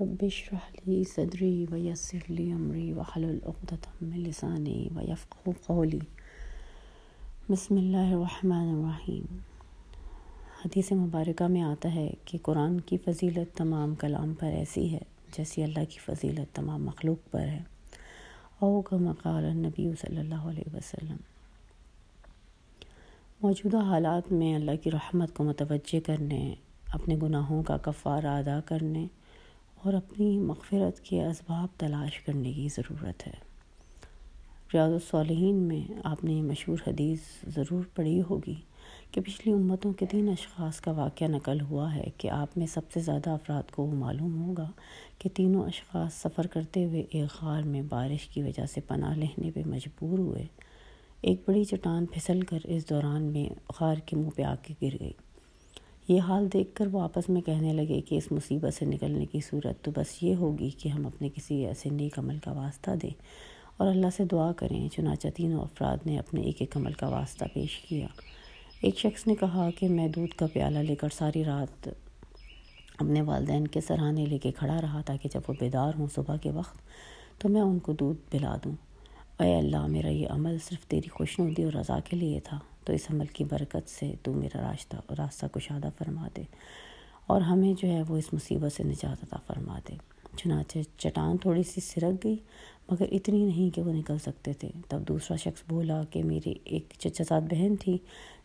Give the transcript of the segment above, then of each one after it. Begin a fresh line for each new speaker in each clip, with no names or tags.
رب اشرح لي صدري ويسر لي امري واحلل عقدة من لساني ويفقهوا قولي. بسم اللہ الرحمن الرحیم. حدیث مبارکہ میں آتا ہے کہ قرآن کی فضیلت تمام کلام پر ایسی ہے جیسی اللہ کی فضیلت تمام مخلوق پر ہے. او کا مقال نبی صلی اللہ علیہ وسلم. موجودہ حالات میں اللہ کی رحمت کو متوجہ کرنے، اپنے گناہوں کا کفارہ ادا کرنے اور اپنی مغفرت کے اسباب تلاش کرنے کی ضرورت ہے۔ ریاض الصالحین میں آپ نے یہ مشہور حدیث ضرور پڑھی ہوگی کہ پچھلی امتوں کے تین اشخاص کا واقعہ نقل ہوا ہے کہ آپ میں سب سے زیادہ افراد کو معلوم ہوگا کہ تینوں اشخاص سفر کرتے ہوئے ایک غار میں بارش کی وجہ سے پناہ لینے پہ مجبور ہوئے۔ ایک بڑی چٹان پھسل کر اس دوران میں غار کے منہ پہ آ کے گر گئی۔ یہ حال دیکھ کر وہ آپس میں کہنے لگے کہ اس مصیبت سے نکلنے کی صورت تو بس یہ ہوگی کہ ہم اپنے کسی ایسے نیک عمل کا واسطہ دیں اور اللہ سے دعا کریں۔ چنانچہ تینوں افراد نے اپنے ایک ایک عمل کا واسطہ پیش کیا۔ ایک شخص نے کہا کہ میں دودھ کا پیالہ لے کر ساری رات اپنے والدین کے سرحانے لے کے کھڑا رہا تاکہ جب وہ بیدار ہوں صبح کے وقت تو میں ان کو دودھ پلا دوں۔ اے اللہ، میرا یہ عمل صرف تیری خوشنودی اور رضا کے لیے تھا۔ تو اس عمل کی برکت سے تو میرا راستہ راستہ کشادہ فرما دے اور ہمیں جو ہے وہ اس مصیبت سے نجات عطا فرما دے۔ چنانچہ چٹان تھوڑی سی سرک گئی، مگر اتنی نہیں کہ وہ نکل سکتے تھے۔ تب دوسرا شخص بولا کہ میری ایک چچا سات بہن تھی،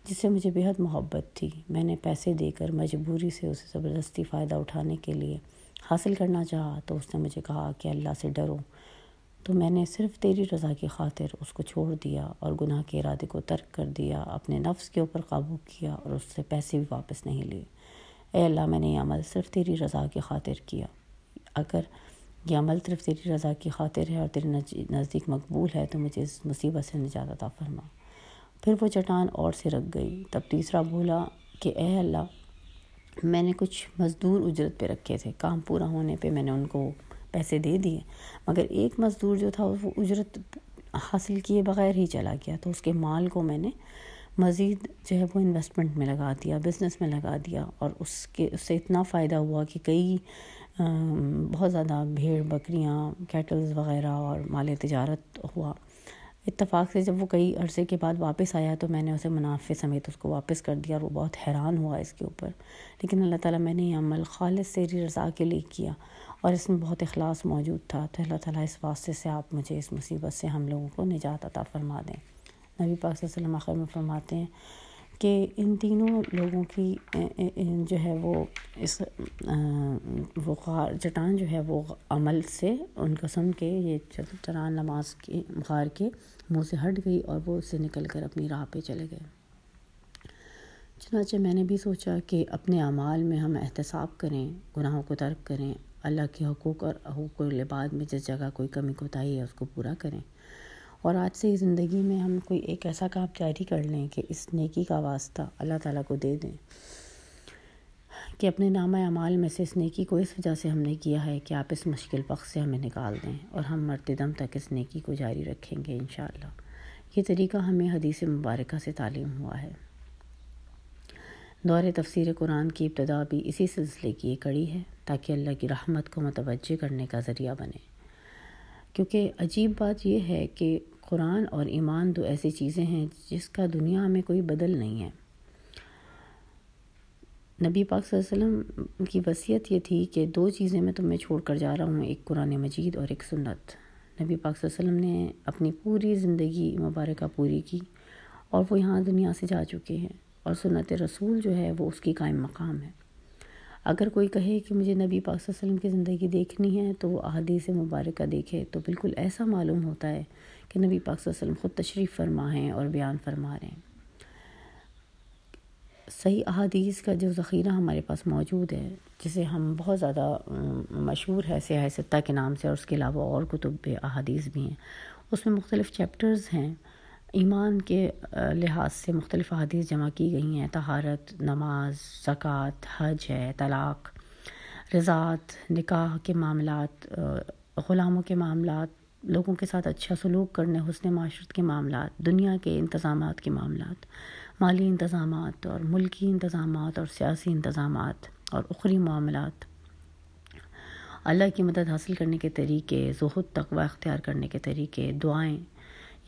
جس سے مجھے بہت محبت تھی۔ میں نے پیسے دے کر مجبوری سے اسے زبردستی فائدہ اٹھانے کے لیے حاصل کرنا چاہا، تو اس نے مجھے کہا کہ اللہ سے ڈرو۔ تو میں نے صرف تیری رضا کی خاطر اس کو چھوڑ دیا اور گناہ کے ارادے کو ترک کر دیا، اپنے نفس کے اوپر قابو کیا اور اس سے پیسے بھی واپس نہیں لیے۔ اے اللہ، میں نے یہ عمل صرف تیری رضا کی خاطر کیا۔ اگر یہ عمل صرف تیری رضا کی خاطر ہے اور تیرے نزدیک مقبول ہے تو مجھے اس مصیبت سے نجات عطا فرما۔ پھر وہ چٹان اور سے رکھ گئی۔ تب تیسرا بولا کہ اے اللہ، میں نے کچھ مزدور اجرت پہ رکھے تھے، کام پورا ہونے پہ میں نے ان کو پیسے دے دیے۔ مگر ایک مزدور جو تھا وہ اجرت حاصل کیے بغیر ہی چلا گیا تو اس کے مال کو میں نے مزید جو ہے وہ انویسٹمنٹ میں لگا دیا بزنس میں لگا دیا اور اس کے، اس سے اتنا فائدہ ہوا کہ کئی بہت زیادہ بھیڑ، بکریاں کیٹلز وغیرہ اور مال تجارت ہوا۔ اتفاق سے جب وہ کئی عرصے کے بعد واپس آیا تو میں نے اسے منافع سمیت اس کو واپس کر دیا اور وہ بہت حیران ہوا اس کے اوپر۔ لیکن اللہ تعالیٰ میں نے یہ عمل خالص سیری رضا کے لیے کیا اور اس میں بہت اخلاص موجود تھا۔ تو اللہ تعالیٰ اس واسطے سے آپ مجھے اس مصیبت سے ہم لوگوں کو نجات عطا فرما دیں۔ نبی پاک صلی اللہ علیہ وسلم آخر میں فرماتے ہیں کہ ان تینوں لوگوں کی جو ہے وہ اس وہ غار چٹان جو ہے وہ عمل سے ان کو سن کے یہ چٹان نماز کے غار کے منہ سے ہٹ گئی اور وہ اس سے نکل کر اپنی راہ پہ چلے گئے۔ چنانچہ میں نے بھی سوچا کہ اپنے اعمال میں ہم احتساب کریں، گناہوں کو ترک کریں، اللہ کے حقوق اور حقوق لباد میں جس جگہ کوئی کمی کوتاہی ہے اس کو پورا کریں۔ اور آج سے زندگی میں ہم کوئی ایک ایسا کام جاری کر لیں کہ اس نیکی کا واسطہ اللہ تعالیٰ کو دے دیں کہ اپنے نامہ اعمال میں سے اس نیکی کو اس وجہ سے ہم نے کیا ہے کہ آپ اس مشکل وقت سے ہمیں نکال دیں اور ہم مرتے دم تک اس نیکی کو جاری رکھیں گے انشاءاللہ۔ یہ طریقہ ہمیں حدیث مبارکہ سے تعلیم ہوا ہے۔ دور تفسیر قرآن کی ابتدا بھی اسی سلسلے کی ایک کڑی ہے تاکہ اللہ کی رحمت کو متوجہ کرنے کا ذریعہ بنے۔ کیونکہ عجیب بات یہ ہے کہ قرآن اور ایمان دو ایسی چیزیں ہیں جس کا دنیا میں کوئی بدل نہیں ہے۔ نبی پاک صلی اللہ علیہ وسلم کی وصیت یہ تھی کہ دو چیزیں میں تمہیں چھوڑ کر جا رہا ہوں، ایک قرآن مجید اور ایک سنت۔ نبی پاک صلی اللہ علیہ وسلم نے اپنی پوری زندگی مبارکہ پوری کی اور وہ یہاں دنیا سے جا چکے ہیں اور سنت رسول جو ہے وہ اس کی قائم مقام ہے۔ اگر کوئی کہے کہ مجھے نبی پاک صلی اللہ علیہ وسلم کی زندگی دیکھنی ہے تو وہ احادیث مبارکہ دیکھے تو بالکل ایسا معلوم ہوتا ہے کہ نبی پاک صلی اللہ علیہ وسلم خود تشریف فرما ہیں اور بیان فرما رہے ہیں۔ صحیح احادیث کا جو ذخیرہ ہمارے پاس موجود ہے، جسے ہم بہت زیادہ مشہور ہے سیاح ستہ کے نام سے اور اس کے علاوہ اور کتب احادیث بھی ہیں، اس میں مختلف چیپٹرز ہیں۔ ایمان کے لحاظ سے مختلف حدیث جمع کی گئی ہیں۔ تہارت نماز، زکوٰۃ، حج ہے، طلاق، رضاعت، نکاح کے معاملات غلاموں کے معاملات، لوگوں کے ساتھ اچھا سلوک کرنے، حسن معاشرت کے معاملات، دنیا کے انتظامات کے معاملات، مالی انتظامات اور ملکی انتظامات اور سیاسی انتظامات اور اخری معاملات۔ اللہ کی مدد حاصل کرنے کے طریقے، زہد، تقوی اختیار کرنے کے طریقے، دعائیں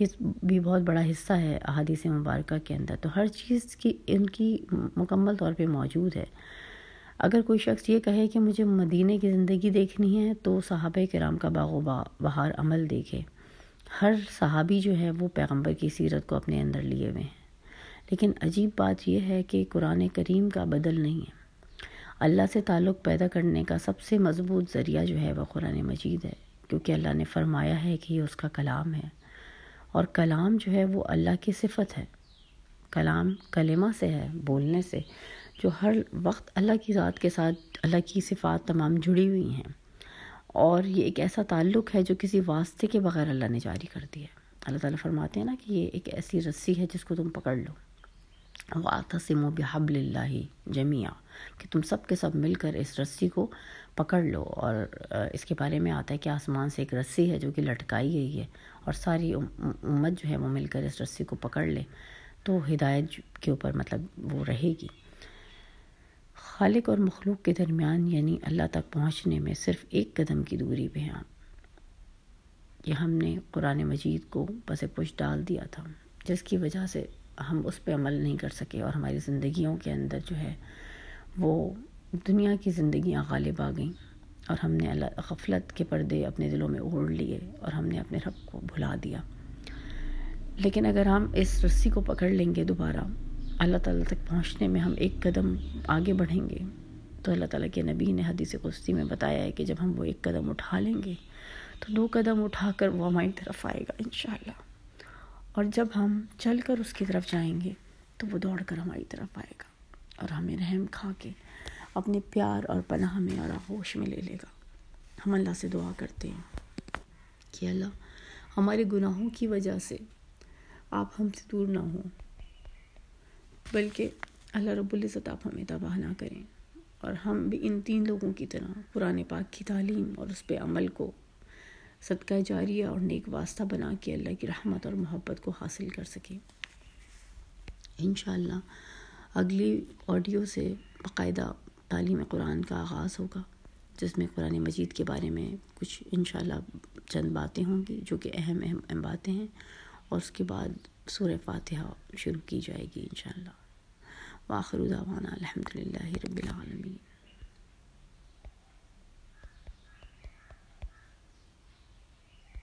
یہ بھی بہت بڑا حصہ ہے احادیث مبارکہ کے اندر۔ تو ہر چیز کی ان کی مکمل طور پہ موجود ہے۔ اگر کوئی شخص یہ کہے کہ مجھے مدینہ کی زندگی دیکھنی ہے تو صحابہ کرام کا باغ و بہار عمل دیکھے۔ ہر صحابی جو ہے وہ پیغمبر کی سیرت کو اپنے اندر لیے ہوئے ہیں۔ لیکن عجیب بات یہ ہے کہ قرآن کریم کا بدل نہیں ہے۔ اللہ سے تعلق پیدا کرنے کا سب سے مضبوط ذریعہ جو ہے وہ قرآن مجید ہے، کیونکہ اللہ نے فرمایا ہے کہ یہ اس کا کلام ہے۔ اور کلام جو ہے وہ اللہ کی صفت ہے۔ کلام کلمہ سے ہے، بولنے سے، جو ہر وقت اللہ کی ذات کے ساتھ، اللہ کی صفات تمام جڑی ہوئی ہیں۔ اور یہ ایک ایسا تعلق ہے جو کسی واسطے کے بغیر اللہ نے جاری کر دیا اللہ تعالیٰ فرماتے ہیں نا کہ یہ ایک ایسی رسی ہے جس کو تم پکڑ لو۔ واطسم و بحبل اللہ جمیا کہ تم سب کے سب مل کر اس رسی کو پکڑ لو اور اس کے بارے میں آتا ہے کہ آسمان سے ایک رسی ہے جو کہ لٹکائی گئی ہے اور ساری امت جو ہے وہ مل کر اس رسی کو پکڑ لے تو ہدایت کے اوپر مطلب وہ رہے گی۔ خالق اور مخلوق کے درمیان یعنی اللہ تک پہنچنے میں صرف ایک قدم کی دوری پہ ہیں۔ یہ ہم نے قرآن مجید کو بس پش ڈال دیا تھا، جس کی وجہ سے ہم اس پہ عمل نہیں کر سکے اور ہماری زندگیوں کے اندر جو ہے وہ دنیا کی زندگیاں غالب آ گئیں اور ہم نے اللہ، غفلت کے پردے اپنے دلوں میں اوڑھ لیے اور ہم نے اپنے رب کو بھلا دیا۔ لیکن اگر ہم اس رسی کو پکڑ لیں گے دوبارہ، اللہ تعالیٰ تک پہنچنے میں ہم ایک قدم آگے بڑھیں گے۔ تو اللہ تعالیٰ کے نبی نے حدیث قسطی میں بتایا ہے کہ جب ہم وہ ایک قدم اٹھا لیں گے، تو دو قدم اٹھا کر وہ ہماری طرف آئے گا انشاءاللہ۔ اور جب ہم چل کر اس کی طرف جائیں گے، تو وہ دوڑ کر ہماری طرف آئے گا اور ہمیں رحم کھا کے اپنے پیار اور پناہ میں اور آغوش میں لے لے گا۔ ہم اللہ سے دعا کرتے ہیں کہ اللہ ہمارے گناہوں کی وجہ سے آپ ہم سے دور نہ ہوں، بلکہ اللہ رب العزت آپ ہمیں تباہ نہ کریں۔ اور ہم بھی ان تین لوگوں کی طرح قرآن پاک کی تعلیم اور اس پہ عمل کو صدقہ جاریہ اور نیک واسطہ بنا کے اللہ کی رحمت اور محبت کو حاصل کر سکیں۔ انشاءاللہ اگلی آڈیو سے باقاعدہ تعلیم قرآن کا آغاز ہوگا، جس میں قرآن مجید کے بارے میں کچھ انشاءاللہ چند باتیں ہوں گی، جو کہ اہم اہم اہم باتیں ہیں، اور اس کے بعد سورہ فاتحہ شروع کی جائے گی انشاءاللہ۔ واخر دعوانا الحمد للہ رب العالمین۔